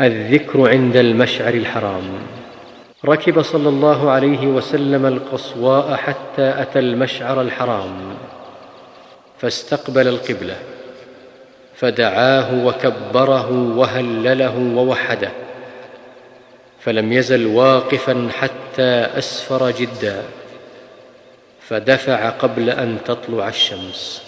الذكر عند المشعر الحرام. ركب صلى الله عليه وسلم القصواء حتى أتى المشعر الحرام. فاستقبل القبلة. فدعاه وكبره وهلله ووحده. فلم يزل واقفا حتى أسفر جدا. فدفع قبل أن تطلع الشمس.